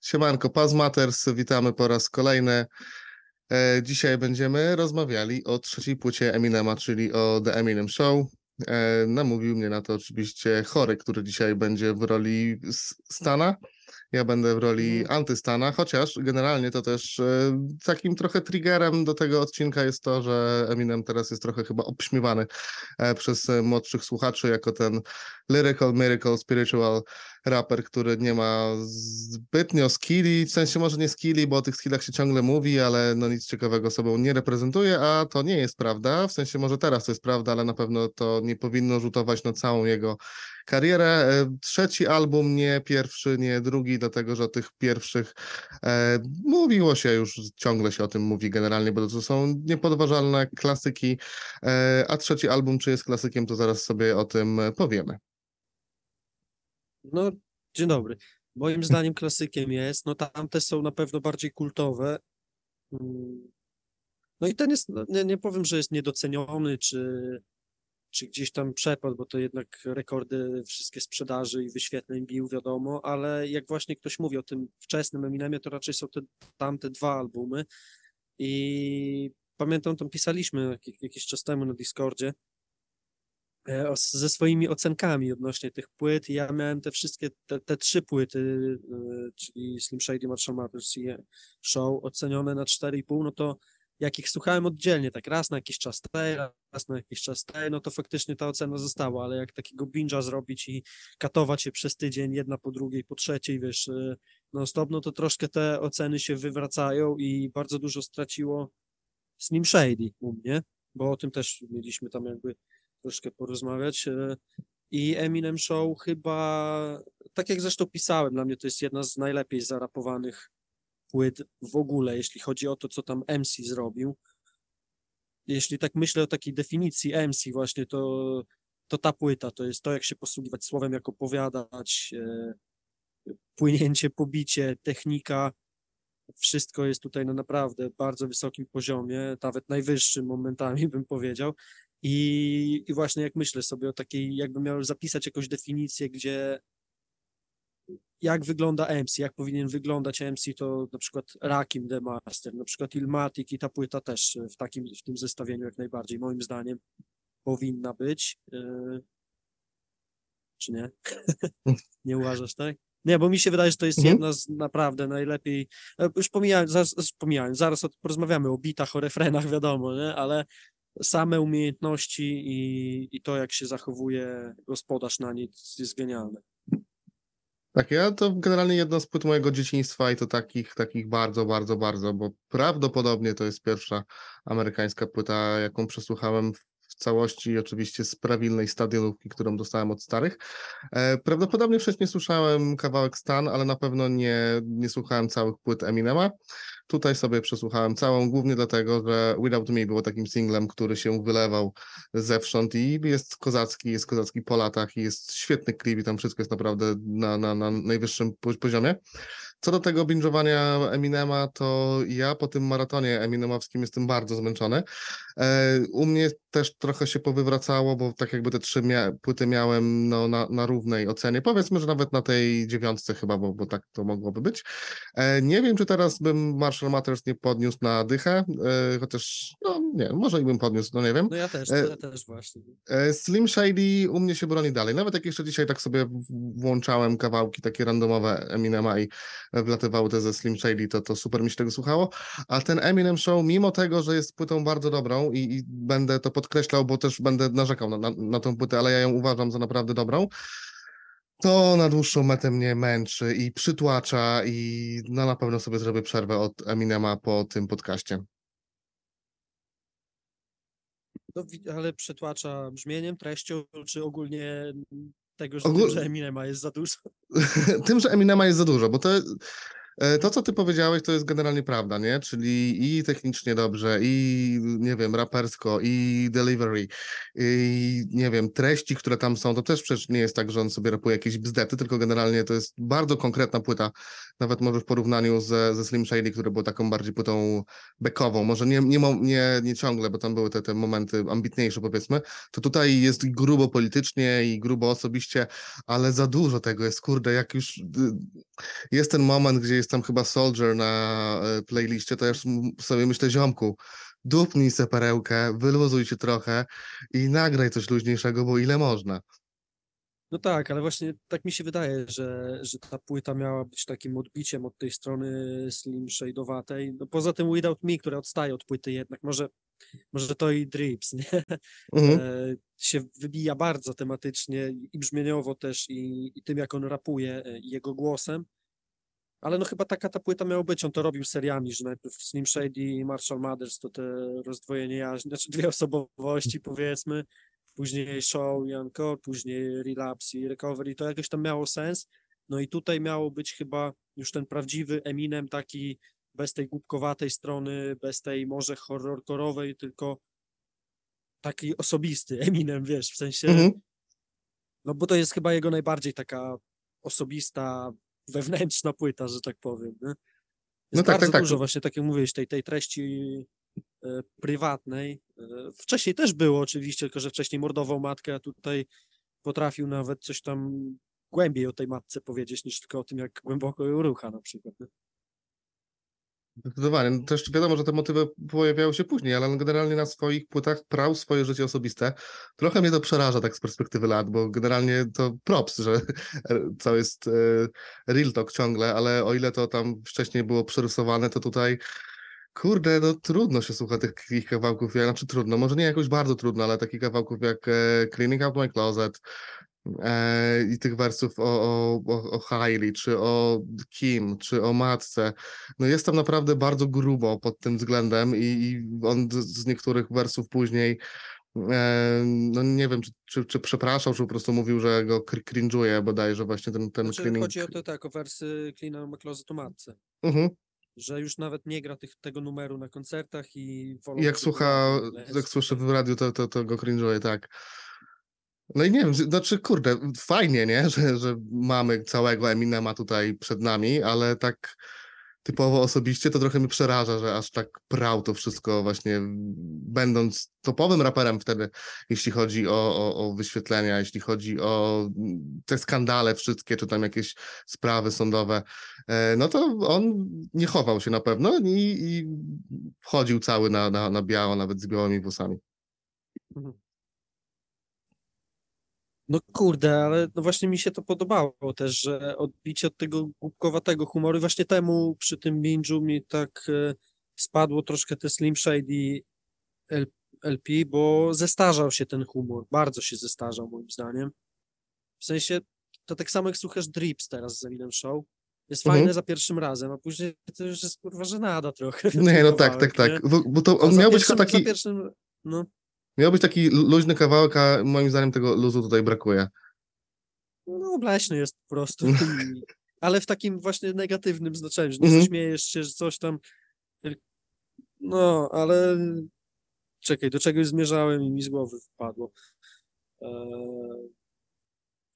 Siemanko, Paz Matters, witamy po raz kolejny. E, dzisiaj będziemy rozmawiali o trzeciej płycie Eminema, czyli o The Eminem Show. E, namówił mnie na to oczywiście Chory, który dzisiaj będzie w roli Stana. Ja będę w roli antystana, chociaż generalnie to też e, takim trochę triggerem do tego odcinka jest to, że Eminem teraz jest trochę chyba obśmiewany e, przez e, młodszych słuchaczy jako ten lyrical, miracle, spiritual raper, który nie ma zbytnio skilli, w sensie może nie skilli, bo o tych skillach się ciągle mówi, ale no nic ciekawego sobą nie reprezentuje, a to nie jest prawda, w sensie może teraz to jest prawda, ale na pewno to nie powinno rzutować na całą jego karierę. E, Trzeci album, nie pierwszy, nie drugi, dlatego że o tych pierwszych e, mówiło się już, ciągle się o tym mówi generalnie, bo to są niepodważalne klasyki, e, a trzeci album, czy jest klasykiem, to zaraz sobie o tym powiemy. No, dzień dobry. Moim zdaniem klasykiem jest, no tamte są na pewno bardziej kultowe. Mm. No i ten jest, nie, nie powiem, że jest niedoceniony, czy, czy gdzieś tam przepadł, bo to jednak rekordy wszystkie sprzedaży i wyświetleń bił, wiadomo, ale jak właśnie ktoś mówi o tym wczesnym Eminemie, to raczej są te tamte dwa albumy i pamiętam, tam pisaliśmy jak- jakiś czas temu na Discordzie, ze swoimi ocenkami odnośnie tych płyt. Ja miałem te wszystkie, te, te trzy płyty, e, czyli Slim Shady, Marshall Mathers i Show, ocenione na 4,5, no to jak ich słuchałem oddzielnie, tak raz na jakiś czas tej, raz na jakiś czas tej, no to faktycznie ta ocena została, ale jak takiego binge'a zrobić i katować się przez tydzień, jedna po drugiej, po trzeciej, wiesz, e, non stop, no to troszkę te oceny się wywracają i bardzo dużo straciło Slim Shady u mnie, bo o tym też mieliśmy tam jakby troszkę porozmawiać. e, I Eminem Show chyba, tak jak zresztą pisałem, dla mnie to jest jedna z najlepiej zarapowanych płyt w ogóle, jeśli chodzi o to, co tam MC zrobił. Jeśli tak myślę o takiej definicji MC właśnie, to, to ta płyta to jest to, jak się posługiwać słowem, jak opowiadać, e, płynięcie, pobicie, technika, wszystko jest tutaj na naprawdę bardzo wysokim poziomie, nawet najwyższym momentami bym powiedział. I, I właśnie jak myślę sobie o takiej, jakbym miał zapisać jakąś definicję, gdzie jak wygląda MC, jak powinien wyglądać MC, to na przykład Rakim The Master, na przykład Ilmatic i ta płyta też w takim, w tym zestawieniu jak najbardziej, moim zdaniem, powinna być. Yy, Czy nie? nie uważasz, tak? Nie, bo mi się wydaje, że to jest Mhm. jedna z naprawdę najlepiej. e, Już pomijałem, zaraz, pomijałem, zaraz o, porozmawiamy o bitach, o refrenach, wiadomo, nie? ale same umiejętności i, i to, jak się zachowuje gospodarz na nic, jest genialne. Tak, ja to generalnie jedna z płyt mojego dzieciństwa i to takich, takich bardzo, bardzo, bardzo, bo prawdopodobnie to jest pierwsza amerykańska płyta, jaką przesłuchałem w- w całości, oczywiście z prawilnej stadionówki, którą dostałem od starych. E, prawdopodobnie wcześniej słyszałem kawałek Stan, ale na pewno nie, nie słuchałem całych płyt Eminema. Tutaj sobie przesłuchałem całą, głównie dlatego, że Without Me było takim singlem, który się wylewał zewsząd i jest kozacki, jest kozacki po latach i jest świetny klip i tam wszystko jest naprawdę na, na, na najwyższym po- poziomie. Co do tego binge'owania Eminema, to ja po tym maratonie eminemowskim jestem bardzo zmęczony. E, u mnie też trochę się powywracało, bo tak jakby te trzy mia- płyty miałem no, na, na równej ocenie. Powiedzmy, że nawet na tej dziewiątce chyba, bo, bo tak to mogłoby być. E, nie wiem, czy teraz bym Marshall Matters nie podniósł na dychę, e, chociaż no nie, może i bym podniósł, no nie wiem. No ja też, ja też właśnie. Slim Shady u mnie się broni dalej. Nawet jak jeszcze dzisiaj tak sobie włączałem kawałki takie randomowe Eminema i wlatywały te ze Slim Shady, to, to super mi się tego słuchało. A ten Eminem Show, mimo tego, że jest płytą bardzo dobrą i, i będę to podkreślał, bo też będę narzekał na, na, na tą płytę, ale ja ją uważam za naprawdę dobrą, to na dłuższą metę mnie męczy i przytłacza i no, na pewno sobie zrobię przerwę od Eminema po tym podcaście. No, ale przytłacza brzmieniem, treścią, czy ogólnie tego, że, Ogól- tym, że Eminema jest za dużo. tym, że Eminema jest za dużo, bo to To, co ty powiedziałeś, to jest generalnie prawda, nie? Czyli i technicznie dobrze, i nie wiem, rapersko, i delivery, i nie wiem, treści, które tam są, to też przecież nie jest tak, że on sobie rapuje jakieś bzdety, tylko generalnie to jest bardzo konkretna płyta, nawet może w porównaniu ze, ze Slim Shady, które było taką bardziej płytą bekową, może nie, nie, nie, nie ciągle, bo tam były te, te momenty ambitniejsze powiedzmy, to tutaj jest grubo politycznie i grubo osobiście, ale za dużo tego jest, kurde, jak już y, jest ten moment, gdzie jest tam chyba Soldier na e, playliście, to ja sobie myślę, ziomku, dupnij se perełkę, wyluzuj się trochę i nagraj coś luźniejszego, bo ile można. No tak, ale właśnie tak mi się wydaje, że, że ta płyta miała być takim odbiciem od tej strony slim shade'owatej. No poza tym Without Me, która odstaje od płyty jednak, może, może to i Drips, nie? Mhm. E, się wybija bardzo tematycznie i brzmieniowo też i, i tym, jak on rapuje e, i jego głosem. Ale no chyba taka ta płyta miała być, on to robił seriami, że najpierw Slim Shady i Marshall Mathers to te rozdwojenie jaźni, znaczy dwie osobowości powiedzmy, później Show i Encore, później Relapse i Recovery, to jakoś tam miało sens. No i tutaj miało być chyba już ten prawdziwy Eminem taki bez tej głupkowatej strony, bez tej może horrorkorowej, tylko taki osobisty Eminem, wiesz, w sensie, Mhm. no bo to jest chyba jego najbardziej taka osobista, wewnętrzna płyta, że tak powiem. Nie? Jest No tak, tak, bardzo tak. dużo właśnie, tak jak mówiłeś, tej, tej treści e, prywatnej. E, wcześniej też było oczywiście, tylko że wcześniej mordował matkę, a tutaj potrafił nawet coś tam głębiej o tej matce powiedzieć, niż tylko o tym, jak głęboko ją rucha na przykład. Nie? Zdecydowanie. No Też wiadomo, że te motywy pojawiały się później, ale on generalnie na swoich płytach prał swoje życie osobiste. Trochę mnie to przeraża tak z perspektywy lat, bo generalnie to props, że to jest e, real talk ciągle, ale o ile to tam wcześniej było przerysowane, to tutaj kurde, no trudno się słucha tych kawałków, jak, znaczy trudno, może nie jakoś bardzo trudno, ale takich kawałków jak e, Cleaning Out My Closet, i tych wersów o, o, o, Hailey, czy o Kim, czy o matce. No jest tam naprawdę bardzo grubo pod tym względem i, i on z, niektórych wersów później e, no nie wiem, czy, czy, czy przepraszał, czy po prostu mówił, że go cr- cringe'uje bodajże właśnie ten, ten Znaczy, cleaning. chodzi o to tak, o wersy Clean My Closet o matce. Mhm. że już nawet nie gra tych, tego numeru na koncertach i I jak słucha, jak słyszę w radiu, to, to, to go cringe'uje, tak. No i nie wiem, znaczy kurde, fajnie, nie, że, że mamy całego Eminema tutaj przed nami, ale tak typowo osobiście to trochę mnie przeraża, że aż tak prał to wszystko właśnie, będąc topowym raperem wtedy, jeśli chodzi o, o, o wyświetlenia, jeśli chodzi o mm, te skandale wszystkie, czy tam jakieś sprawy sądowe, e, no to on nie chował się na pewno i, i wchodził cały na, na, na biało, nawet z białymi włosami. No kurde, ale no właśnie mi się to podobało też, że odbicie od tego głupkowatego humoru i właśnie temu przy tym binge'u mi tak e, spadło troszkę te Slim Shady LP, bo zestarzał się ten humor, bardzo się zestarzał moim zdaniem. W sensie, to tak samo jak słuchasz Drips teraz z Eminem Show, jest Mhm. fajne za pierwszym razem, a później to już jest kurwa żenada trochę. Nie, no tak, tak, tak. Bo, bo to on miał być taki, Za pierwszym, no, miał być taki lu- luźny kawałek, a moim zdaniem tego luzu tutaj brakuje. No, obleśny jest po prostu. Ale w takim właśnie negatywnym znaczeniu, że nie Mhm. zaśmiejesz się, że coś tam. No, ale czekaj, do czegoś zmierzałem i mi z głowy wpadło. Eee...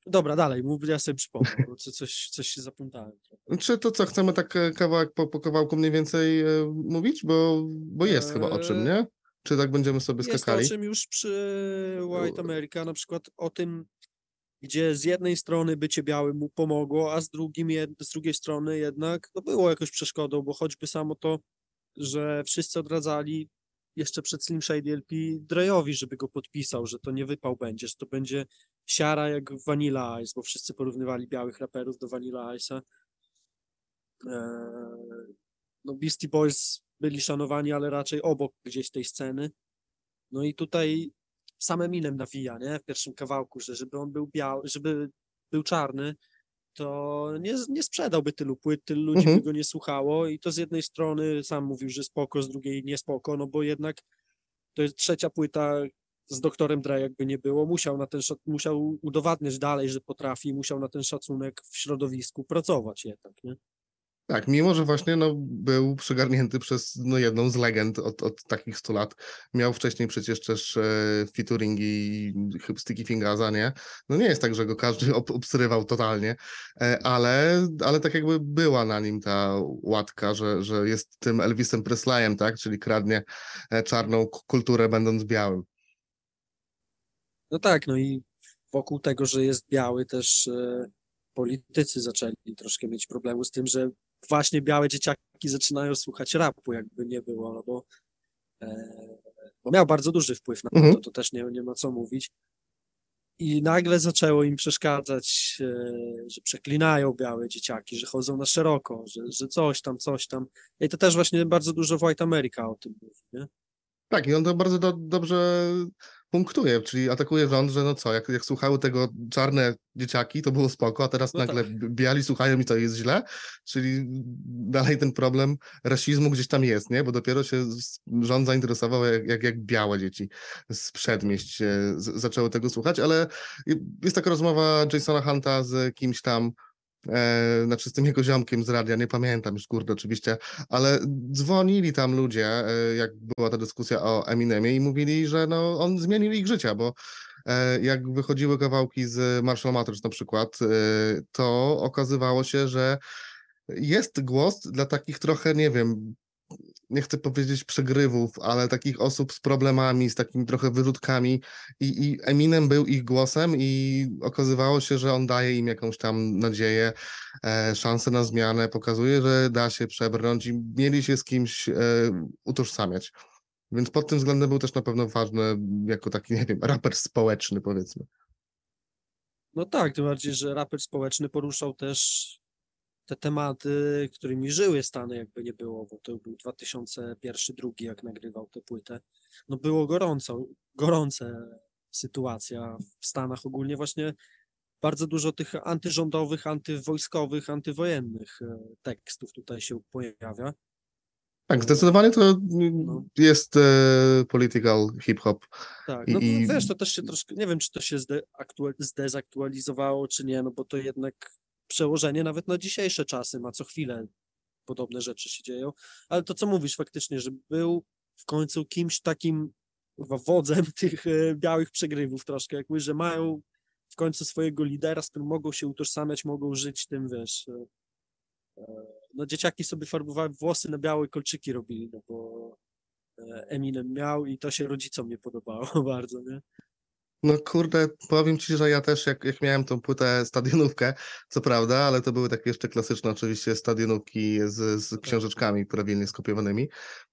Dobra, dalej, mów, ja sobie przypomnę, bo co- coś, coś się trochę. Czy to co, chcemy tak e, kawałek po, po kawałku mniej więcej e, mówić? Bo, bo jest chyba o czym, Eee, nie? Czy tak będziemy sobie Jest o skakali? czym już przy White America, na przykład o tym, gdzie z jednej strony bycie białym mu pomogło, a z, drugim, z drugiej strony jednak no było jakoś przeszkodą, bo choćby samo to, że wszyscy odradzali jeszcze przed Slim Shady LP Drejowi, żeby go podpisał, że to nie wypał będzie, że to będzie siara jak w Vanilla Ice, bo wszyscy porównywali białych raperów do Vanilla Ice'a. Eee, no Beastie Boys byli szanowani, ale raczej obok gdzieś tej sceny. No i tutaj sam Eminem nawija, nie? W pierwszym kawałku, że żeby on był biały, żeby był czarny, to nie, nie sprzedałby tylu płyt, tylu ludzi Mhm. by go nie słuchało i to z jednej strony sam mówił, że spoko, z drugiej nie spoko, no bo jednak to jest trzecia płyta z doktorem Dre jakby nie było, musiał na ten musiał udowadniać dalej, że potrafi, musiał na ten szacunek w środowisku pracować jednak, nie? Tak, mimo że właśnie no, był przygarnięty przez no, jedną z legend od, od takich 100 lat. Miał wcześniej przecież też e, featuringi Sticky Fingersa, nie? No nie jest tak, że go każdy ob obsrywał totalnie, e, ale, ale tak jakby była na nim ta łatka, że, że jest tym Elvisem Presleyem, tak? Czyli kradnie e, czarną kulturę będąc białym. No tak, no i wokół tego, że jest biały, też e, politycy zaczęli troszkę mieć problemu z tym, że właśnie białe dzieciaki zaczynają słuchać rapu, jakby nie było, no bo, e, bo miał bardzo duży wpływ na Mhm. to, to też nie, nie ma co mówić. I nagle zaczęło im przeszkadzać, e, że przeklinają białe dzieciaki, że chodzą na szeroko, że, że coś tam, coś tam. I to też właśnie bardzo dużo White America o tym mówi, nie? Tak, i on to bardzo do, dobrze punktuje, czyli atakuje rząd, że no co, jak, jak słuchały tego czarne dzieciaki, to było spoko, a teraz No nagle tak. biali słuchają i to jest źle, czyli dalej ten problem rasizmu gdzieś tam jest, nie? Bo dopiero się rząd zainteresował, jak, jak, jak białe dzieci z przedmieść z, zaczęły tego słuchać, ale jest taka rozmowa Jasona Hunta z kimś tam, e, znaczy z tym jego ziomkiem z radia, nie pamiętam już, kurde, oczywiście, ale dzwonili tam ludzie, e, jak była ta dyskusja o Eminemie i mówili, że no, on zmienił ich życia, bo e, jak wychodziły kawałki z Marshall Mathers na przykład, e, to okazywało się, że jest głos dla takich trochę, nie wiem, nie chcę powiedzieć przegrywów, ale takich osób z problemami, z takimi trochę wyrzutkami i, i Eminem był ich głosem i okazywało się, że on daje im jakąś tam nadzieję, e, szansę na zmianę, pokazuje, że da się przebrnąć i mieli się z kimś e, utożsamiać. Więc pod tym względem był też na pewno ważny jako taki, nie wiem, raper społeczny powiedzmy. No tak, tym bardziej, że raper społeczny poruszał też te tematy, którymi żyły Stany, jakby nie było, bo to był 2001-2002, jak nagrywał tę płytę. No było gorąco, gorące sytuacja w Stanach ogólnie właśnie bardzo dużo tych antyrządowych, antywojskowych, antywojennych e, tekstów tutaj się pojawia. Tak, zdecydowanie to No. jest e, political hip-hop. Tak, no i- wiesz, to też się troszkę, nie wiem, czy to się zde, aktua- zdezaktualizowało, czy nie, no bo to jednak przełożenie nawet na dzisiejsze czasy ma co chwilę podobne rzeczy się dzieją, ale to co mówisz faktycznie, że był w końcu kimś takim wodzem tych e, białych przegrywów troszkę, jakby, że mają w końcu swojego lidera, z którym mogą się utożsamiać, mogą żyć tym, wiesz, e, e, no dzieciaki sobie farbowały włosy na białe kolczyki robili, no bo Eminem miał i to się rodzicom nie podobało bardzo, nie? No kurde, powiem ci, że ja też jak, jak miałem tą płytę stadionówkę, co prawda, ale to były takie jeszcze klasyczne oczywiście stadionówki z, z książeczkami prawidłnie skopiowanymi,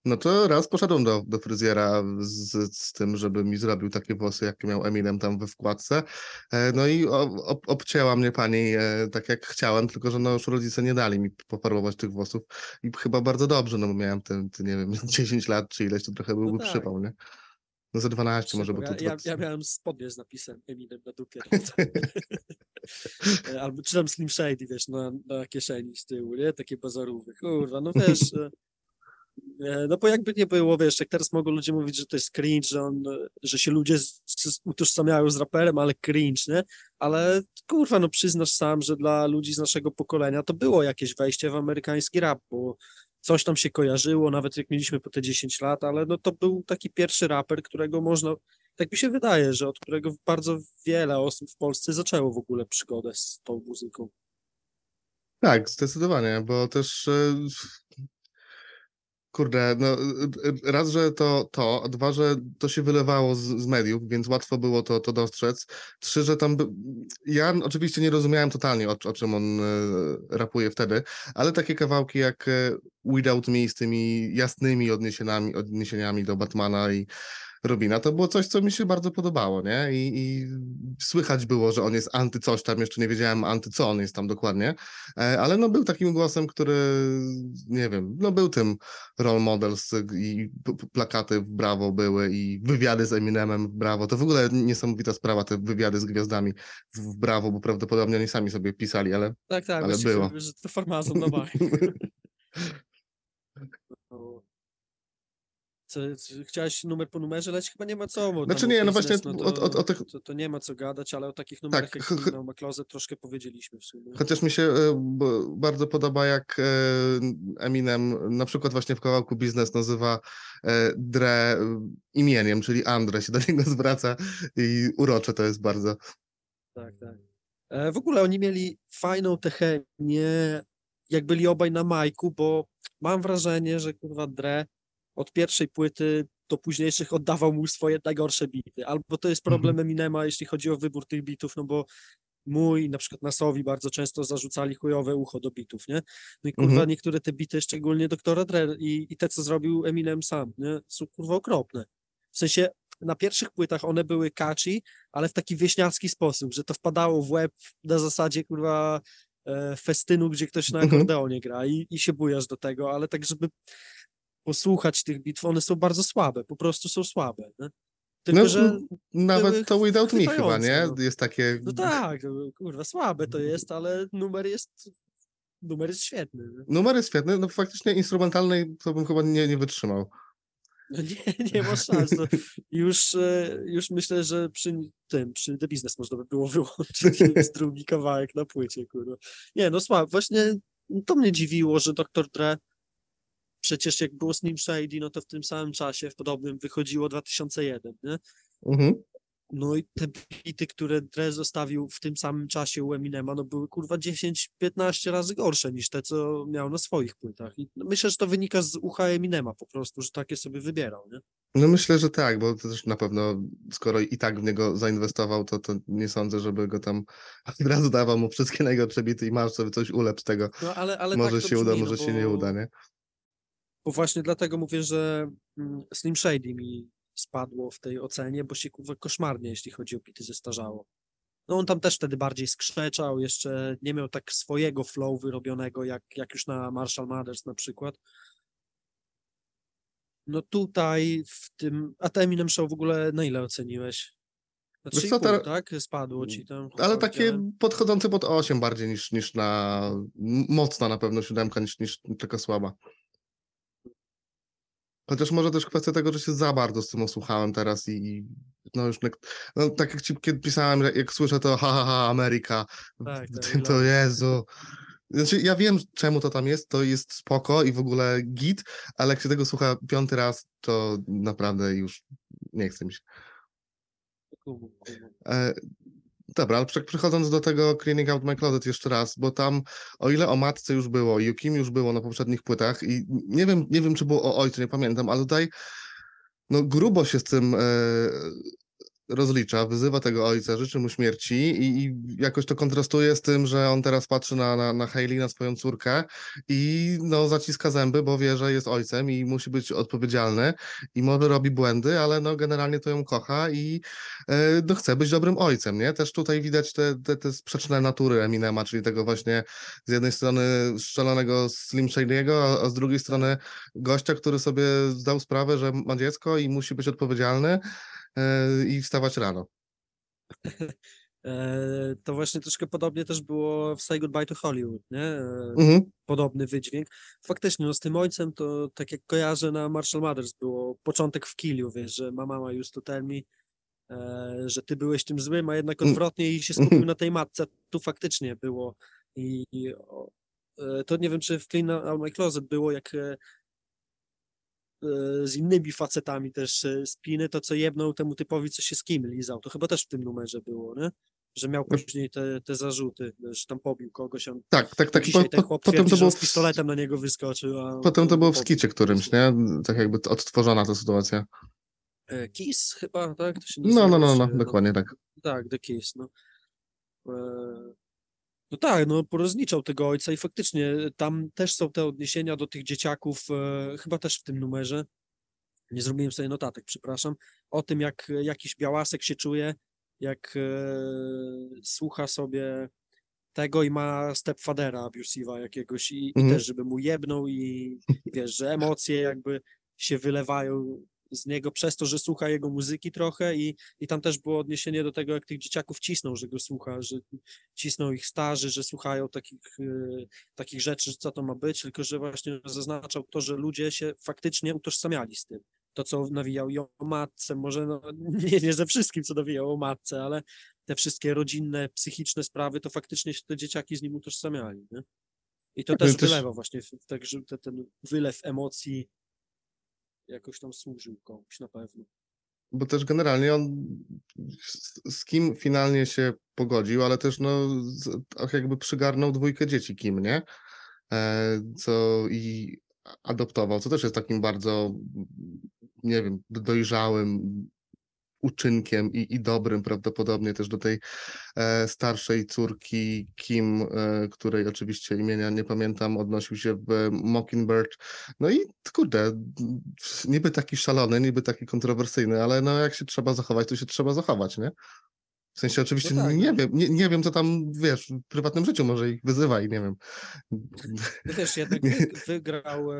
no to raz poszedłem do, do fryzjera z, z tym, żeby mi zrobił takie włosy, jakie miał Eminem tam we wkładce, e, no i ob, obcięła mnie pani e, tak jak chciałem, tylko że no już rodzice nie dali mi pofarbować tych włosów i chyba bardzo dobrze, no bo miałem te, te nie wiem, 10 lat czy ileś, to trochę byłby tak. przypał, nie? No ze 12 może, bo ja, to... ja, to- ja miałem spodnie z napisem Eminem na dupie. E, Albo czy tam Slim Shady, wiesz, na, na kieszeni z tyłu, nie? Takie bazarówy. Kurwa, no wiesz, e, e, no bo jakby nie było, wiesz, jak teraz mogą ludzie mówić, że to jest cringe, że, on, że się ludzie z, z, utożsamiają z raperem, ale cringe, nie? Ale kurwa, no przyznasz sam, że dla ludzi z naszego pokolenia to było jakieś wejście w amerykański rap, bo coś tam się kojarzyło, nawet jak mieliśmy po te 10 lat, ale no to był taki pierwszy raper, którego można, tak mi się wydaje, że od którego bardzo wiele osób w Polsce zaczęło w ogóle przygodę z tą muzyką. Tak, zdecydowanie, bo też e, kurde, no e, raz, że to to, a dwa, że to się wylewało z, z mediów, więc łatwo było to, to dostrzec. Trzy, że tam by... ja oczywiście nie rozumiałem totalnie o, o czym on e, rapuje wtedy, ale takie kawałki jak e, Without Me z tymi jasnymi odniesieniami, odniesieniami do Batmana i Robina, to było coś, co mi się bardzo podobało, nie? I, I słychać było, że on jest anty coś tam, jeszcze nie wiedziałem anty co on jest tam dokładnie, E, ale no był takim głosem, który, nie wiem, no był tym role models i plakaty w Brawo były i wywiady z Eminemem w Brawo, to w ogóle niesamowita sprawa, te wywiady z gwiazdami w Brawo, bo prawdopodobnie oni sami sobie pisali, ale Tak, tak, Ale było. chciałem, że to farmazon na bank. No. Co, chciałeś numer po numerze, lecz chyba nie ma co. Bo Znaczy nie, no właśnie to, o- o- o tych- to, to nie ma co gadać, ale o takich numerach Tak, jak troszkę powiedzieliśmy w sumie. Chociaż mi się e, bardzo podoba, jak e, Eminem na przykład właśnie w kawałku Biznes nazywa e, Dre imieniem, czyli Andre się do niego zwraca i urocze to jest bardzo. Tak, tak. W ogóle oni mieli fajną tę chemię, jak byli obaj na majku, bo mam wrażenie, że kurwa Dre od pierwszej płyty do późniejszych oddawał mu swoje najgorsze bity. Albo to jest problem Eminema, jeśli chodzi o wybór tych bitów, no bo mój, na przykład Nasowi bardzo często zarzucali chujowe ucho do bitów, nie? No i kurwa Mhm. niektóre te bity, szczególnie doktora Dre i, i te, co zrobił Eminem sam, nie? Są kurwa okropne. W sensie na pierwszych płytach one były catchy, ale w taki wieśniacki sposób, że to wpadało w łeb na zasadzie kurwa e, festynu, gdzie ktoś na Mhm. akordeonie gra i, i się bujasz do tego, ale tak, żeby posłuchać tych bitw, one są bardzo słabe, po prostu są słabe. Nie? Tylko, No, że Nawet to Without Me chyba, nie? no. Jest takie... no tak, no, kurwa, słabe to jest, ale numer jest numer jest świetny. Nie? Numer jest świetny, no faktycznie instrumentalnej to bym chyba nie, nie wytrzymał. No nie, nie ma szans. No, już, e, już myślę, że przy tym, przy The Business można by było wyłączyć jest drugi kawałek na płycie, kurwa. Nie, no słabo. Właśnie to mnie dziwiło, że Dr. Dre przecież jak było Slim Shady, no to w tym samym czasie, w podobnym wychodziło 2001, nie? Mhm. No i te bity, które Dre zostawił w tym samym czasie u Eminema, no były kurwa 10-15 razy gorsze niż te, co miał na swoich płytach. I myślę, że to wynika z ucha Eminema po prostu, że takie sobie wybierał, nie? No myślę, że tak, bo to też na pewno, skoro i tak w niego zainwestował, to, to nie sądzę, żeby go tam od razu dawał mu wszystkie najgorsze bity i masz sobie coś ulepsz tego. No ale, ale może tak się uda, brzmi, może no się nie bo- uda, nie? Bo właśnie dlatego mówię, że mm, Slim Shady mi spadło w tej ocenie, bo się kurwa koszmarnie, jeśli chodzi o bity, zestarzało. No on tam też wtedy bardziej skrzeczał, jeszcze nie miał tak swojego flow wyrobionego, jak, jak już na Marshall Mathers na przykład. No tutaj w tym, a te Eminem Show w ogóle na ile oceniłeś? Na Wiesz 3,5, co, teraz- tak? Spadło ci tam. Ale chyba takie podchodzące pod 8 bardziej niż, niż na mocna na pewno siódemka niż, niż tylko słaba. Chociaż może też kwestia tego, że się za bardzo z tym osłuchałem teraz i i no już no, tak jak ci kiedy pisałem, jak, słyszę to ha ha ha Ameryka, Tak, tak, to, Irlandia. Jezu. Znaczy ja wiem czemu to tam jest, to jest spoko i w ogóle git, ale jak się tego słucha piąty raz, to naprawdę już nie chce mi się. E, dobra, ale prze- przechodząc do tego Cleaning Out My Closet jeszcze raz, bo tam o ile o matce już było, Yukim już było na poprzednich płytach i nie wiem, nie wiem czy było o ojcu, nie pamiętam, ale tutaj no grubo się z tym e, rozlicza, wyzywa tego ojca, życzy mu śmierci i, i jakoś to kontrastuje z tym, że on teraz patrzy na, na, na Hailey, na swoją córkę i no zaciska zęby, bo wie, że jest ojcem i musi być odpowiedzialny i może robi błędy, ale no generalnie to ją kocha i e, no chce być dobrym ojcem, nie? Też tutaj widać te, te, te sprzeczne natury Eminema, czyli tego właśnie z jednej strony szczelonego Slim Shady'ego, a, a z drugiej strony gościa, który sobie zdał sprawę, że ma dziecko i musi być odpowiedzialny i wstawać rano. E, to właśnie troszkę podobnie też było w Say Goodbye to Hollywood, nie? E, Mhm. podobny wydźwięk. Faktycznie, no z tym ojcem to tak jak kojarzę na Marshall Mathers było początek w Kiliu, wiesz, że ma mama to tell me, e, że ty byłeś tym złym, a jednak Mm. odwrotnie i się skupił na tej matce. Tu faktycznie było i, i e, to nie wiem, czy w Clean Out My Closet było, jak e, e, z innymi facetami też e, spiny, to co jedną temu typowi, co się z kim lizał, to chyba też w tym numerze było, nie? Że miał później te, te zarzuty, że tam pobił kogoś, on Tak, tak, tak. Po, po, chłop potem to było z pistoletem na niego wyskoczył. A potem to było w skicie po którymś, nie? Tak jakby odtworzona ta sytuacja. E, Kiss chyba, tak? No, no, no, no, czy- dokładnie tak. Tak, The Kiss, no. E, No tak, no porozliczał tego ojca i faktycznie tam też są te odniesienia do tych dzieciaków, e, chyba też w tym numerze, nie zrobiłem sobie notatek, przepraszam, o tym jak jakiś białasek się czuje, jak e, słucha sobie tego i ma stepfadera abusive'a jakiegoś i, i Mhm. też, żeby mu jebnął i wiesz, że emocje jakby się wylewają z niego przez to, że słucha jego muzyki trochę i, i tam też było odniesienie do tego, jak tych dzieciaków cisną, że go słucha, że cisną ich starzy, że słuchają takich, e, takich rzeczy, co to ma być, tylko że właśnie zaznaczał to, że ludzie się faktycznie utożsamiali z tym. to, co nawijał i o matce, może no, nie, nie ze wszystkim, co nawijał o matce, ale te wszystkie rodzinne, psychiczne sprawy, to faktycznie się te dzieciaki z nim utożsamiali, nie? I to Tak, też też- wylewa właśnie, w- tak, ten wylew emocji jakoś tam służył komuś na pewno. bo też generalnie on z, kim finalnie się pogodził, ale też no tak jakby przygarnął dwójkę dzieci Kim, nie? E, co i adoptował, co też jest takim bardzo, nie wiem, dojrzałym uczynkiem i, i dobrym prawdopodobnie też do tej e, starszej córki Kim, e, której oczywiście imienia nie pamiętam, odnosił się w Mockingbird. No i kurde, niby taki szalony, niby taki kontrowersyjny, ale no jak się trzeba zachować, to się trzeba zachować, nie? W sensie oczywiście tak, nie no. wiem, nie, nie wiem co tam, wiesz, w prywatnym życiu może ich wyzywa i nie wiem. No wiesz, jednak wygrał e,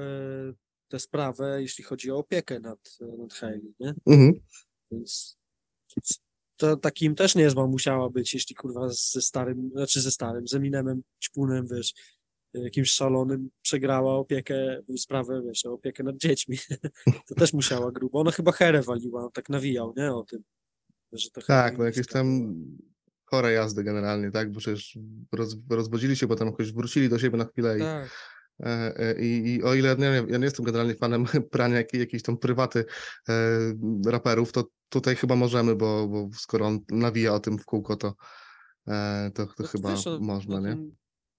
tę sprawę, jeśli chodzi o opiekę nad, nad Hailey, nie? Mhm. Więc to takim też niezła musiała być, jeśli kurwa ze starym, znaczy ze starym, z Eminemem, ćpunem, wiesz, jakimś szalonym przegrała opiekę, sprawę, wiesz, opiekę nad dziećmi. To też musiała grubo. Ona chyba herę waliła, on tak nawijał, nie, o tym. Że to Tak, no jakieś tam chore jazdy generalnie, tak? Bo przecież roz, rozwodzili się, potem jakoś wrócili do siebie na chwilę i, Tak, e, i, i o ile nie, ja nie jestem generalnie fanem prania jakiej, jakiejś tam prywaty e, raperów, to tutaj chyba możemy, bo, bo skoro on nawija o tym w kółko, to, e, to, to No chyba wiesz, no, można, nie?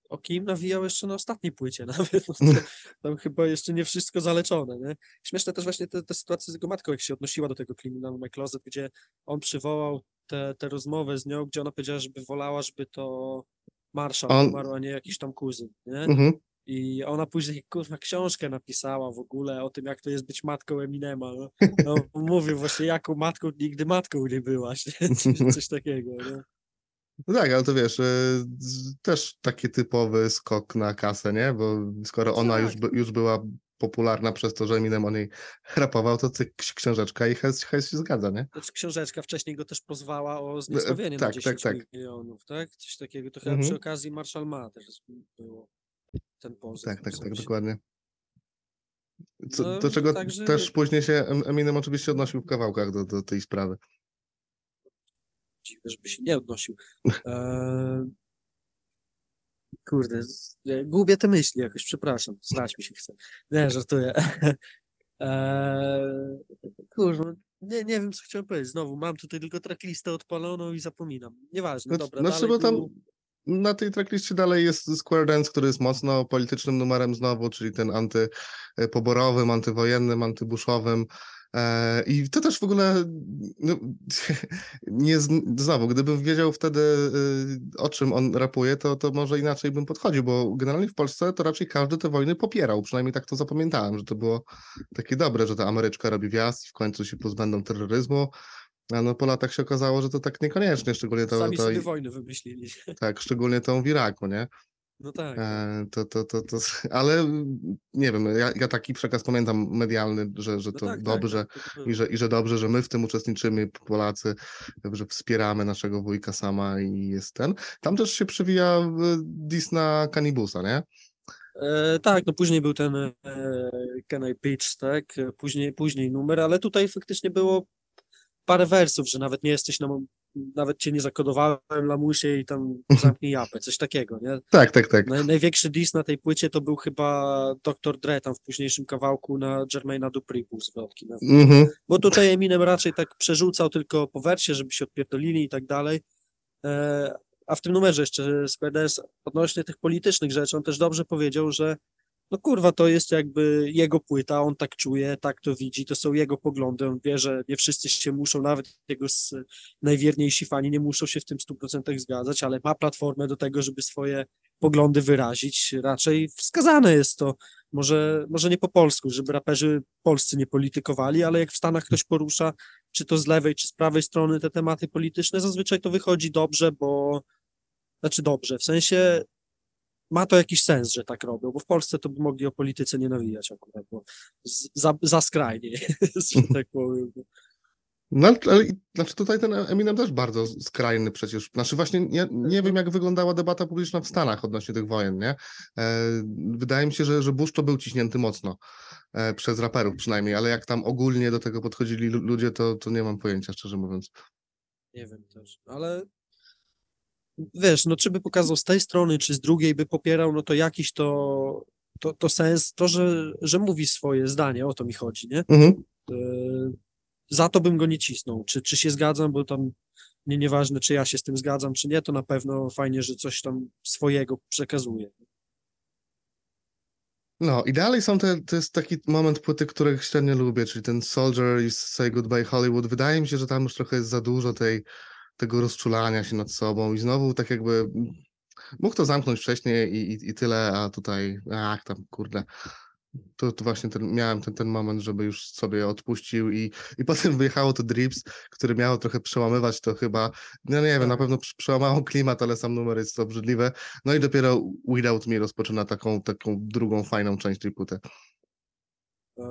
O kim nawijał jeszcze na ostatniej płycie nawet. No to, tam chyba jeszcze nie wszystko zaleczone, nie? Śmieszne też właśnie te, te sytuacje z jego matką, jak się odnosiła do tego Criminal My Closet, gdzie on przywołał tę te, rozmowę z nią, gdzie ona powiedziała, żeby wolała, żeby to Marshall On- umarł, a nie jakiś tam kuzyn, nie? Mhm. I ona później, kurwa, książkę napisała w ogóle o tym, jak to jest być matką Eminema. No, no mówił właśnie, jaką matką, nigdy matką nie byłaś, nie? Coś, takiego, nie? No tak, ale to wiesz, e, też taki typowy skok na kasę, nie? Bo skoro ona już, Tak. by, już była popularna przez to, że Eminem o niej rapował, to ty ks- książeczka i hejs, hejs się zgadza, nie? Znaczy książeczka wcześniej go też pozwała o zniesławienie tak, na tak, 10 tak. milionów, tak? Coś takiego. To chyba Mhm. przy okazji Marshall Ma też było ten pozew. Tak, tak, tak, dokładnie. Co, No, do czego także- też później się Em- Eminem oczywiście odnosił w kawałkach do, do tej sprawy. Dziwne, żeby się nie odnosił. Eee... Kurde, nie, gubię te myśli jakoś, przepraszam, znać mi się chce. Nie, żartuję. Eee... Kurwa, nie, nie wiem, co chciałem powiedzieć. Znowu, mam tutaj tylko tracklistę odpaloną i zapominam. Nieważne, No, dobra, znaczy, dalej bo tam na tej trackliście dalej jest Square Dance, który jest mocno politycznym numerem znowu, czyli ten antypoborowym, antywojennym, antybuszowym. E, I to też w ogóle no, nie znowu, gdybym wiedział wtedy y, o czym on rapuje, to, to może inaczej bym podchodził, bo generalnie w Polsce to raczej każdy te wojny popierał, przynajmniej tak to zapamiętałem, że to było takie dobre, że ta Ameryczka robi wjazd i w końcu się pozbędą terroryzmu. A no po latach się okazało, że to tak niekoniecznie, szczególnie to, Sami to, sobie wojny wymyślili. tak, szczególnie tą w Iraku, nie? No tak. E, to, to, to, to, ale nie wiem, ja, ja taki przekaz pamiętam medialny, że, że no to tak, dobrze tak, tak, to i, że, i że dobrze, że my w tym uczestniczymy, Polacy, że wspieramy naszego wujka sama i jest ten. Tam też się przewija e, dis na Kanibusa, nie? E, tak, no później był ten e, Can I Pitch, tak? E, Później, później numer, ale tutaj faktycznie było parę wersów, że nawet nie jesteś na, nawet cię nie zakodowałem lamusie i tam zamknij japę, coś takiego, nie? Tak, tak, tak. Naj, największy diss na tej płycie to był chyba Dr. Dre tam w późniejszym kawałku na Jermaina Dupri był zwrotki. No. Mhm. Bo tutaj Eminem raczej tak przerzucał tylko po wersie, żeby się odpierdolili i tak dalej. E, a w tym numerze jeszcze Dance odnośnie tych politycznych rzeczy, on też dobrze powiedział, że no kurwa, to jest jakby jego płyta, on tak czuje, tak to widzi, to są jego poglądy, on wie, że nie wszyscy się muszą, nawet jego najwierniejsi fani nie muszą się w tym 100% zgadzać, ale ma platformę do tego, żeby swoje poglądy wyrazić. Raczej wskazane jest to, może, może nie po polsku, żeby raperzy polscy nie politykowali, ale jak w Stanach ktoś porusza, czy to z lewej, czy z prawej strony te tematy polityczne, zazwyczaj to wychodzi dobrze, bo znaczy dobrze, w sensie ma to jakiś sens, że tak robią, bo w Polsce to by mogli o polityce nie nawijać akurat, bo z, za, za skrajnie że tak powiem. No, ale- znaczy tutaj ten Eminem też bardzo skrajny przecież. Znaczy właśnie nie, nie wiem, jak wyglądała debata publiczna w Stanach odnośnie tych wojen, nie? E, wydaje mi się, że, że Bush to był ciśnięty mocno e, przez raperów przynajmniej, ale jak tam ogólnie do tego podchodzili lu- ludzie, to, to nie mam pojęcia, szczerze mówiąc. Nie wiem też, ale wiesz, no czy by pokazał z tej strony, czy z drugiej by popierał, no to jakiś to, to, to sens, to, że, że mówi swoje zdanie, o to mi chodzi, nie? Mhm. E, Za to bym go nie cisnął. Czy, czy się zgadzam, bo tam nie, nieważne, czy ja się z tym zgadzam, czy nie, to na pewno fajnie, że coś tam swojego przekazuje. No i dalej są te, to jest taki moment płyty, których średnio lubię, czyli ten Soldier i Say Goodbye Hollywood. Wydaje mi się, że tam już trochę jest za dużo tej, tego rozczulania się nad sobą i znowu tak jakby mógł to zamknąć wcześniej i, i, i tyle, a tutaj, ach tam, kurde. To, to właśnie ten, miałem ten, ten moment, żeby już sobie odpuścił i, i potem wyjechało to Drips, które miało trochę przełamywać to chyba, no nie wiem, na Tak. pewno prze- przełamało klimat, ale sam numer jest obrzydliwy. No i dopiero Without Me rozpoczyna taką, taką drugą fajną część tej płyty. E,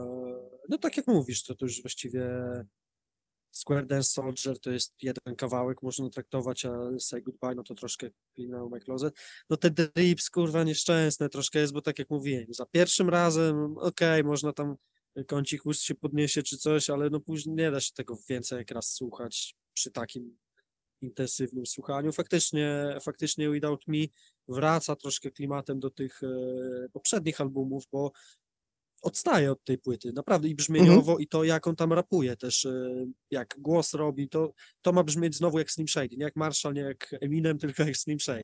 No tak jak mówisz, to, to już właściwie Square Dance Soldier to jest jeden kawałek, można traktować, a Say Goodbye, no to troszkę Clean My Closet. No te drips, kurwa, nieszczęsne troszkę jest, bo tak jak mówiłem, za pierwszym razem, okej, można tam kącik ust się podniesie czy coś, ale no później nie da się tego więcej jak raz słuchać przy takim intensywnym słuchaniu. Faktycznie, faktycznie Without Me wraca troszkę klimatem do tych e, poprzednich albumów, bo odstaje od tej płyty, naprawdę i brzmieniowo, i to jak on tam rapuje też, e, jak głos robi, to, to ma brzmieć znowu jak Slim Shady, nie jak Marshall, nie jak Eminem, tylko jak Slim Shady.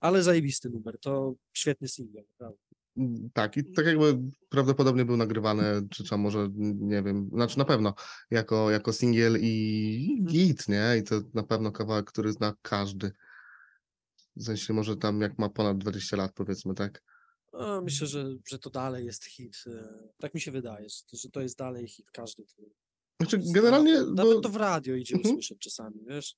Ale zajebisty numer, to świetny single, naprawdę. Mm, Tak, i tak jakby prawdopodobnie był nagrywany, czy tam może, nie wiem, znaczy na pewno jako, jako singiel i git, nie? I to na pewno kawałek, który zna każdy. W sensie może tam jak ma ponad 20 lat, powiedzmy, tak? No, myślę, że, że to dalej jest hit, e, tak mi się wydaje, że to, że to jest dalej hit każdy. Znaczy generalnie, Nawet bo to w radio idzie Mhm. usłyszeć czasami, wiesz?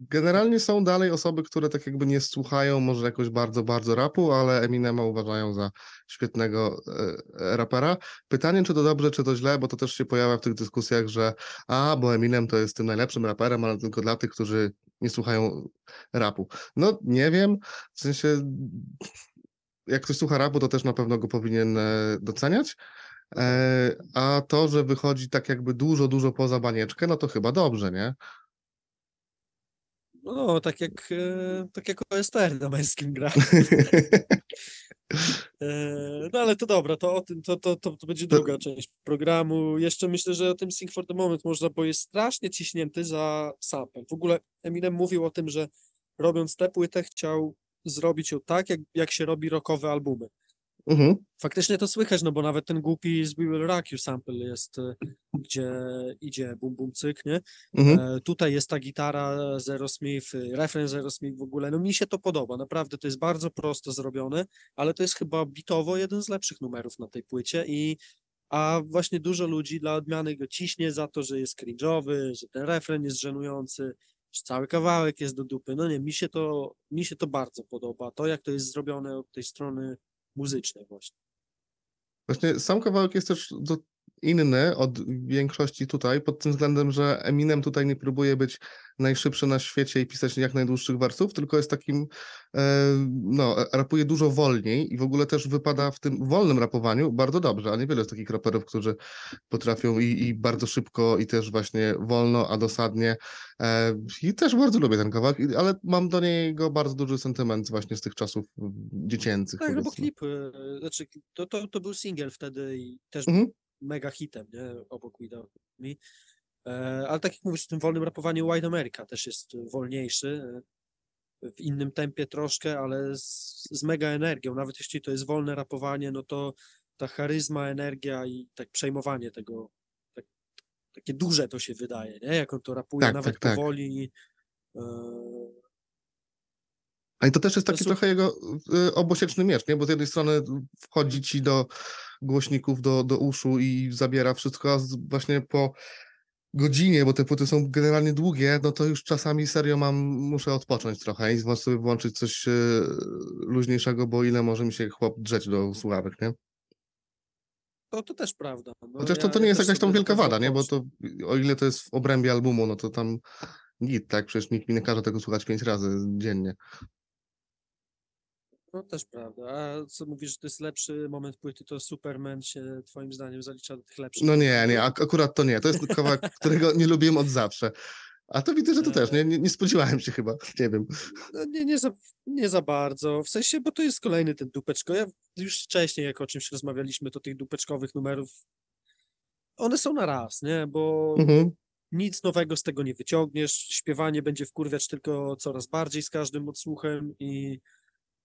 generalnie są dalej osoby, które tak jakby nie słuchają może jakoś bardzo, bardzo rapu, ale Eminema uważają za świetnego e, rapera. Pytanie, czy to dobrze, czy to źle, bo to też się pojawia w tych dyskusjach, że a, bo Eminem to jest tym najlepszym raperem, ale tylko dla tych, którzy nie słuchają rapu. No, nie wiem, w sensie jak ktoś słucha rapu, to też na pewno go powinien e, doceniać. E, a to, że wychodzi tak jakby dużo, dużo poza banieczkę, no to chyba dobrze, nie? No, tak jak, e, tak jak OSTR na męskim gra. No ale to dobra, to o tym, to, to, to, to będzie To- druga część programu. Jeszcze myślę, że o tym Sing for the Moment można, bo jest strasznie ciśnięty za sample. W ogóle Eminem mówił o tym, że robiąc tę płytę chciał zrobić ją tak, jak, jak się robi rockowe albumy. Mhm. Faktycznie to słychać, no bo nawet ten głupi z We Will Rock You sample jest, e, gdzie idzie bum bum cyk, nie? Mhm. E, Tutaj jest ta gitara Zero Smith, y, refren Zero Smith w ogóle. No mi się to podoba, naprawdę to jest bardzo prosto zrobione, ale to jest chyba bitowo jeden z lepszych numerów na tej płycie i a właśnie dużo ludzi dla odmiany go ciśnie za to, że jest cringe'owy, że ten refren jest żenujący, że cały kawałek jest do dupy. No nie, mi się to, mi się to bardzo podoba. To jak to jest zrobione od tej strony muzycznej właśnie. Właśnie sam kawałek jest też do, inny od większości tutaj, pod tym względem, że Eminem tutaj nie próbuje być najszybszy na świecie i pisać jak najdłuższych wersów, tylko jest takim, e, no, rapuje dużo wolniej i w ogóle też wypada w tym wolnym rapowaniu bardzo dobrze, a niewiele jest takich raperów, którzy potrafią i, i bardzo szybko i też właśnie wolno, a dosadnie e, i też bardzo lubię ten kawałek, ale mam do niego bardzo duży sentyment właśnie z tych czasów mm, dziecięcych. Tak, no bo powiedzmy. klip, e, znaczy to, to, to był singiel wtedy i też Mhm. Mega hitem, nie? Obok Without Me. Ale tak jak mówisz, w tym wolnym rapowaniu White America też jest wolniejszy, e, w innym tempie troszkę, ale z, z mega energią. Nawet jeśli to jest wolne rapowanie, no to ta charyzma, energia i tak przejmowanie tego, tak, takie duże to się wydaje, nie? Jak on to rapuje, Tak, nawet tak, tak. powoli. A i to też jest To taki su- trochę jego y, obosieczny miecz, nie? Bo z jednej strony wchodzi ci do głośników, do, do uszu i zabiera wszystko, a właśnie po godzinie, bo te płyty są generalnie długie, no to już czasami serio mam, muszę odpocząć trochę i sobie włączyć coś y, luźniejszego, bo ile może mi się chłop drzeć do słuchawek, nie? To, to też prawda. No, Chociaż to, ja- to nie ja jest jakaś tam wielka wada, nie? Bo to o ile to jest w obrębie albumu, no to tam git, tak? Przecież nikt mi nie każe tego słuchać pięć razy dziennie. No też prawda. A co mówisz, że to jest lepszy moment płyty, to Superman się twoim zdaniem zalicza do tych lepszych? No nie, nie, ak- akurat to nie. To jest kawałek, którego nie lubiłem od zawsze. A to widzę, że to też, nie, nie, nie spodziewałem się chyba, nie wiem. No, nie, nie, za, nie za bardzo. W sensie, bo to jest kolejny ten dupeczko. Ja już wcześniej, jak o czymś rozmawialiśmy, to tych dupeczkowych numerów, one są na raz, nie? Bo Mhm. nic nowego z tego nie wyciągniesz. Śpiewanie będzie wkurwiać tylko coraz bardziej z każdym odsłuchem i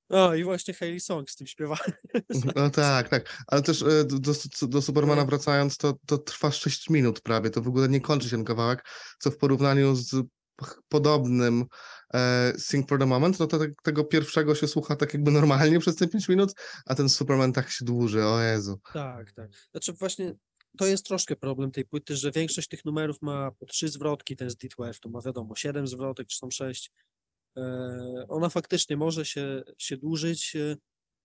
o, i właśnie Hailey Song z tym śpiewaniem. No tak, tak. Ale też e, do, do, Supermana No. wracając, to, to trwa 6 minut prawie. To w ogóle nie kończy się ten kawałek, co w porównaniu z podobnym e, Sing for the Moment, no to te, tego pierwszego się słucha tak jakby normalnie przez te 5 minut, a ten Superman tak się dłuży, o Jezu. Tak, tak. Znaczy właśnie to jest troszkę problem tej płyty, że większość tych numerów ma po trzy zwrotki, ten z D12 to ma wiadomo siedem zwrotek, czy są sześć. E, ona faktycznie może się, się dłużyć e,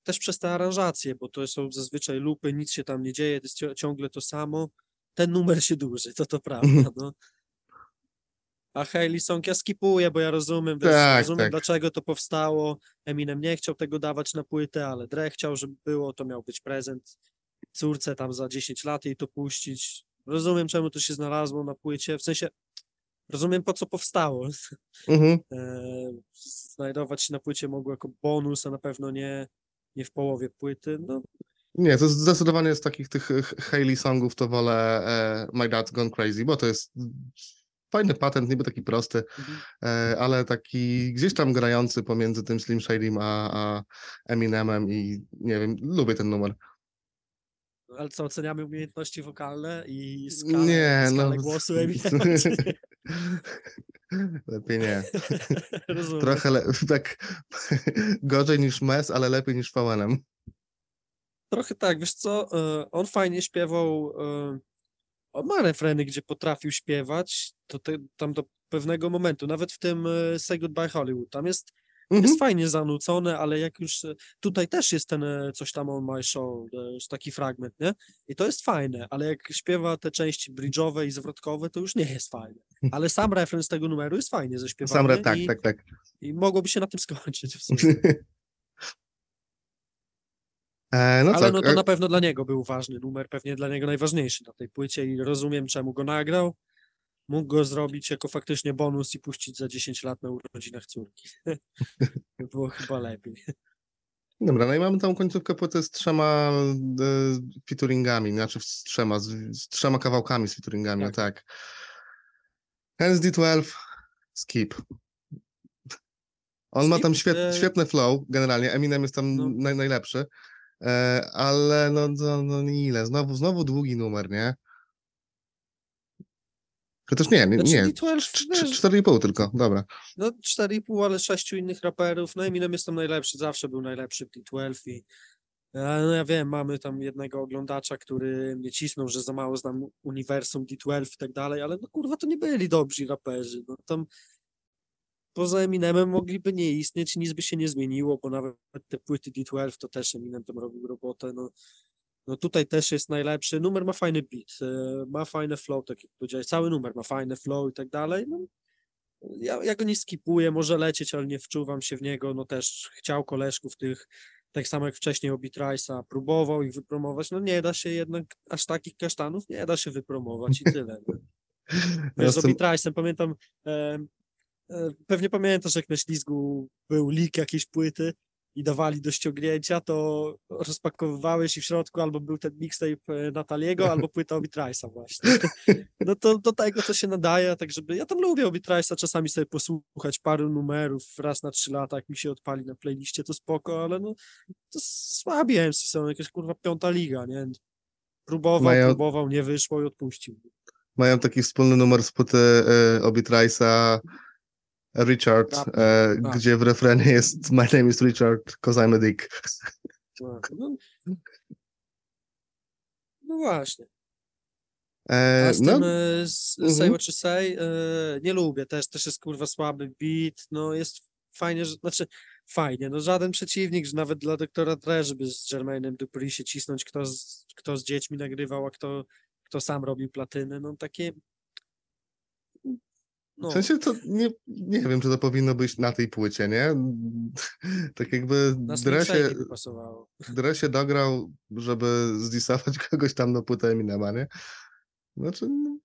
też przez te aranżacje, bo to są zazwyczaj lupy, nic się tam nie dzieje, to jest ciągle to samo. Ten numer się dłuży, to to prawda, no. A Hailey Song ja skipuję, bo ja rozumiem, wiesz, Tak, rozumiem tak. dlaczego to powstało. Eminem nie chciał tego dawać na płytę, ale Dre chciał, żeby było, to miał być prezent córce tam za 10 lat jej to puścić. Rozumiem, czemu to się znalazło na płycie, w sensie rozumiem, po co powstało. Mhm. E, znajdować się na płycie mogło jako bonus, a na pewno nie, nie w połowie płyty. No, Nie, to zdecydowanie z takich tych Hailey songów to wolę e, My Dad's Gone Crazy, bo to jest fajny patent, niby taki prosty, mhm. e, ale taki gdzieś tam grający pomiędzy tym Slim Shadym a, a Eminemem i nie wiem, lubię ten numer. ale co, oceniamy umiejętności wokalne i skalę, Nie, skalę no. głosu Eminema? Lepiej nie. Rozumiem. Trochę le- tak gorzej niż Mes, ale lepiej niż VNM. Trochę tak, wiesz co, e, on fajnie śpiewał, e, on ma refreny, gdzie potrafił śpiewać, to te, tam do pewnego momentu, nawet w tym e, Say Goodbye Hollywood, tam jest, Mhm. jest fajnie zanucone, ale jak już, e, tutaj też jest ten e, coś tam on my show, e, taki fragment, nie? I to jest fajne, ale jak śpiewa te części bridge'owe i zwrotkowe, to już nie jest fajne. Ale sam refren z tego numeru jest fajnie zaśpiewany Sam rap, tak, i, tak, tak. i mogłoby się na tym skończyć w sumie. E, no Ale tak, no to na pewno dla niego był ważny numer, pewnie dla niego najważniejszy na tej płycie i rozumiem, czemu go nagrał. Mógł go zrobić jako faktycznie bonus i puścić za 10 lat na urodzinach córki. By Było chyba lepiej. Dobra, no i mamy tą końcówkę płyty z trzema e, featuringami, znaczy z trzema, z, z trzema kawałkami z featuringami, Tak. tak. tak. Hence D12, skip. On ma Skip, tam świet, e, świetny flow, generalnie, Eminem jest tam No. naj, najlepszy, e, ale no, no, no ile, znowu, znowu długi numer, nie? Chociaż nie, nie, Znaczy nie, D12, cz- wiesz- cz- 4,5 tylko, dobra. No 4,5, ale sześciu innych raperów. No Eminem jest tam najlepszy, zawsze był najlepszy w D12 i no ja wiem, mamy tam jednego oglądacza, który mnie cisnął, że za mało znam uniwersum D12 i tak dalej, ale no kurwa to nie byli dobrzy raperzy. No tam poza Eminemem mogliby nie istnieć, nic by się nie zmieniło, bo nawet te płyty D12 to też Eminem tam robił robotę. No, no tutaj też jest najlepszy. Numer ma fajny beat, e, ma fajne flow, tak jak powiedziałeś, cały numer ma fajne flow i tak dalej. No, ja, ja go nie skipuję, może lecieć, ale nie wczuwam się w niego. No też chciał koleżków tych, tak samo jak wcześniej Obi Trice'a, próbował ich wypromować. No nie da się jednak aż takich kasztanów, nie da się wypromować i tyle. No. Ja z z tym- Obi Trice'em pamiętam, e, e, pewnie pamiętasz, jak na ślizgu był leak jakiejś płyty i dawali do ściągnięcia, to rozpakowywałeś i w środku albo był ten mixtape e, Nataliego, albo płyta Obi Trice'a właśnie. No to do tego to się nadaje, tak żeby, ja tam lubię Obi Trice'a czasami sobie posłuchać paru numerów raz na trzy lata, jak mi się odpali na playliście, to spoko, ale no to słabi MC są, jakaś kurwa piąta liga, nie? Próbował, Mają- próbował, nie wyszło i odpuścił. Mają taki wspólny numer z płyty e, Obi Trice'a, Richard, Tak, e, tak. gdzie w refrenie jest My name is Richard, cause I'm a dick. Tak, No, no właśnie. E, A z no, tym e, z Say mhm. What You Say e, nie lubię, też, też jest kurwa słaby beat, no jest fajnie, że, znaczy fajnie. No żaden przeciwnik, że nawet dla doktora Dre, żeby z Jermainem Dupri się cisnąć, kto z, kto z dziećmi nagrywał, a kto, kto sam robił platyny, no takie... No, W sensie to nie, nie wiem, czy to powinno być na tej płycie, nie? Tak jakby na Dre Slim się, Shady by pasowało. Dre się dograł, żeby zdisować kogoś tam na płytę Eminema, nie? Znaczy, no,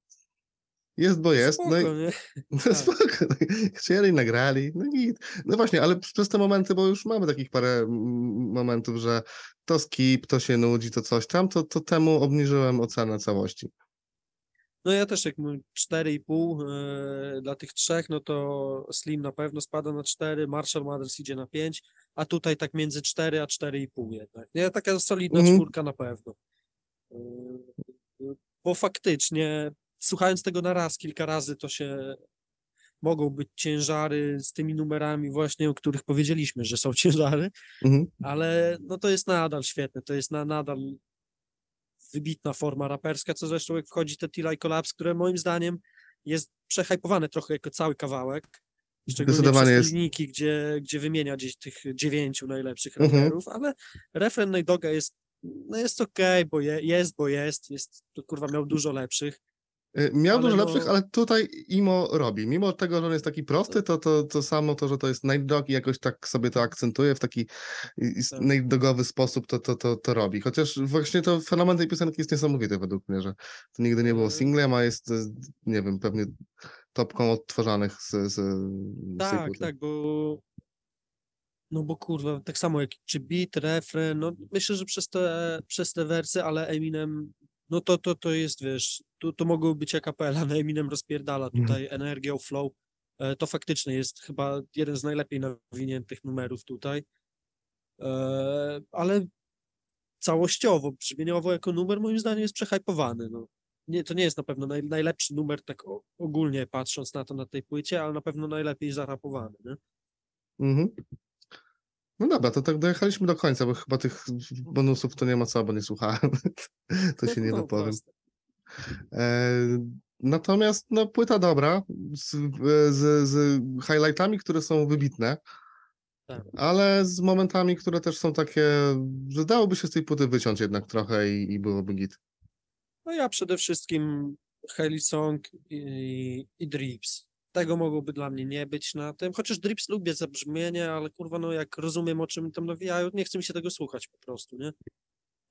jest, bo jest. no i, Spoko, nie? No Tak. spoko. no i Chcieli, nagrali, no git. No właśnie, ale przez te momenty, bo już mamy takich parę momentów, że to skip, to się nudzi, to coś tam, to, to temu obniżyłem ocenę całości. No ja też jak mówię 4,5 e, dla tych trzech, no to Slim na pewno spada na 4, Marshall Mathers idzie na 5, a tutaj tak między 4 a 4,5 jednak. Nie, taka solidna Mhm. czwórka na pewno. E, Bo faktycznie, słuchając tego na raz, kilka razy, to się mogą być ciężary z tymi numerami właśnie, o których powiedzieliśmy, że są ciężary, Mhm. ale no to jest nadal świetne, to jest na, nadal wybitna forma raperska, co zresztą jak wchodzi te Tila i Collapse, które moim zdaniem jest przehajpowane trochę jako cały kawałek, szczególnie przez jest. te linijki, gdzie, gdzie wymienia gdzieś tych dziewięciu najlepszych Mhm. raperów, ale refren Nate Dogga jest no jest okej, bo je, jest, bo jest, jest, to kurwa miał dużo lepszych. Y, Miał Ale dużo no- lepszych, ale tutaj Imo robi. Mimo tego, że on jest taki prosty, to, to, to samo to, że to jest Night Dog i jakoś tak sobie to akcentuje w taki Tak. Night Dogowy sposób, to, to, to, to robi. Chociaż właśnie to fenomen tej piosenki jest niesamowity według mnie, że to nigdy nie było E, singlem, a jest, y, nie wiem, pewnie topką odtworzanych z, z, z Tak, tak, bo no bo kurwa, tak samo jak czy beat, refren, no myślę, że przez te, przez te wersy, ale Eminem, no to, to, to jest, wiesz, to, to mogło być jak kapela, no Eminem rozpierdala Mhm. tutaj energią, flow, e, to faktycznie jest chyba jeden z najlepiej nawiniętych numerów tutaj, E, ale całościowo, brzmieniowo jako numer moim zdaniem jest przehypowany, no. Nie, to nie jest na pewno naj, najlepszy numer, tak ogólnie patrząc na to na tej płycie, ale na pewno najlepiej zarapowany, nie? Mhm. No dobra, to tak dojechaliśmy do końca, bo chyba tych bonusów to nie ma co, bo nie słuchałem. to się nie No, dopowiem. E, natomiast no, płyta dobra, z, z, z highlightami, które są wybitne, Tak. ale z momentami, które też są takie, że dałoby się z tej płyty wyciąć jednak trochę i, i byłoby git. No ja przede wszystkim Hailey Song i, i Drips. Tego mogłoby dla mnie nie być na tym, chociaż Drips lubię za brzmienie, ale kurwa, no jak rozumiem o czym tam nawijają, nie chce mi się tego słuchać po prostu, nie?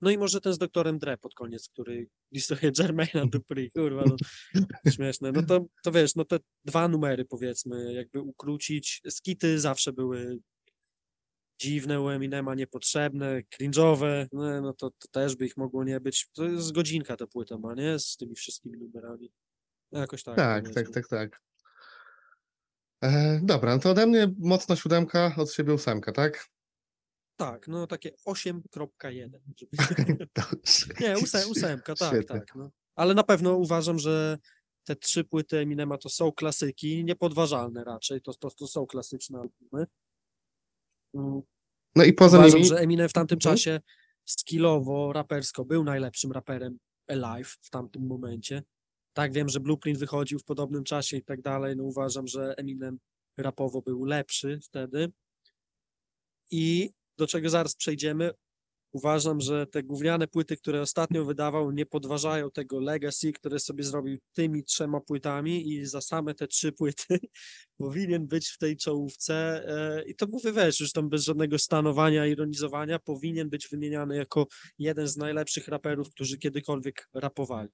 No i może ten z doktorem Dre pod koniec, który listuje Jermaina Dupri, kurwa, no śmieszne. No to, to wiesz, no te dwa numery powiedzmy, jakby ukrócić. Skity zawsze były dziwne u Eminema, niepotrzebne, cringe'owe, no, no to, to też by ich mogło nie być. To jest godzinka ta płyta ma, nie? Z tymi wszystkimi numerami. No jakoś tak. Tak, tak, tak, tak. E, dobra, no to ode mnie mocna siódemka, od siebie ósemka, tak? Tak, no takie 8.1. Żeby... Nie, ósem, ósemka, tak, Świetnie. tak. No. Ale na pewno uważam, że te trzy płyty Eminema to są klasyki, niepodważalne raczej, to, to, to są klasyczne albumy. No i poza Uważam, nimi, że Eminem w tamtym Mhm. czasie skillowo, rapersko był najlepszym raperem alive w tamtym momencie. Tak, wiem, że Blueprint wychodził w podobnym czasie i tak dalej. No uważam, że Eminem rapowo był lepszy wtedy. I do czego zaraz przejdziemy, uważam, że te gówniane płyty, które ostatnio wydawał, nie podważają tego legacy, które sobie zrobił tymi trzema płytami i za same te trzy płyty powinien być w tej czołówce e, i to mówię, wiesz, już tam bez żadnego stanowania, ironizowania, powinien być wymieniany jako jeden z najlepszych raperów, którzy kiedykolwiek rapowali.